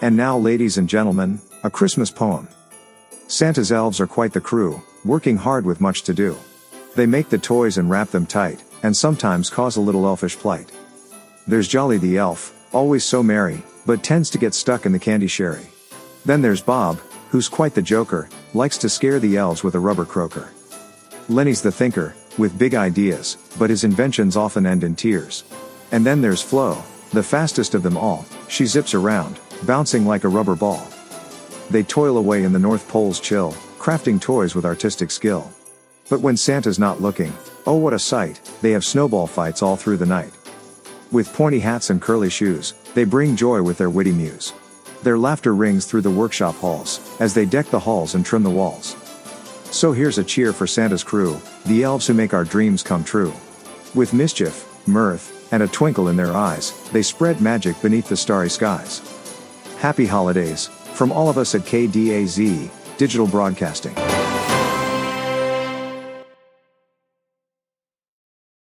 And now, ladies and gentlemen, a Christmas poem. Santa's elves are quite the crew, working hard with much to do. They make the toys and wrap them tight, and sometimes cause a little elfish plight. There's Jolly the elf, always so merry, but tends to get stuck in the candy sherry. Then there's Bob, who's quite the joker, likes to scare the elves with a rubber croaker. Lenny's the thinker, with big ideas, but his inventions often end in tears. And then there's Flo, the fastest of them all, she zips around, bouncing like a rubber ball. They toil away in the North Pole's chill, crafting toys with artistic skill. But when Santa's not looking, oh what a sight, they have snowball fights all through the night. With pointy hats and curly shoes, they bring joy with their witty muse. Their laughter rings through the workshop halls, as they deck the halls and trim the walls. So here's a cheer for Santa's crew, the elves who make our dreams come true. With mischief, mirth, and a twinkle in their eyes, they spread magic beneath the starry skies. Happy holidays, from all of us at KDAZ, Digital Broadcasting.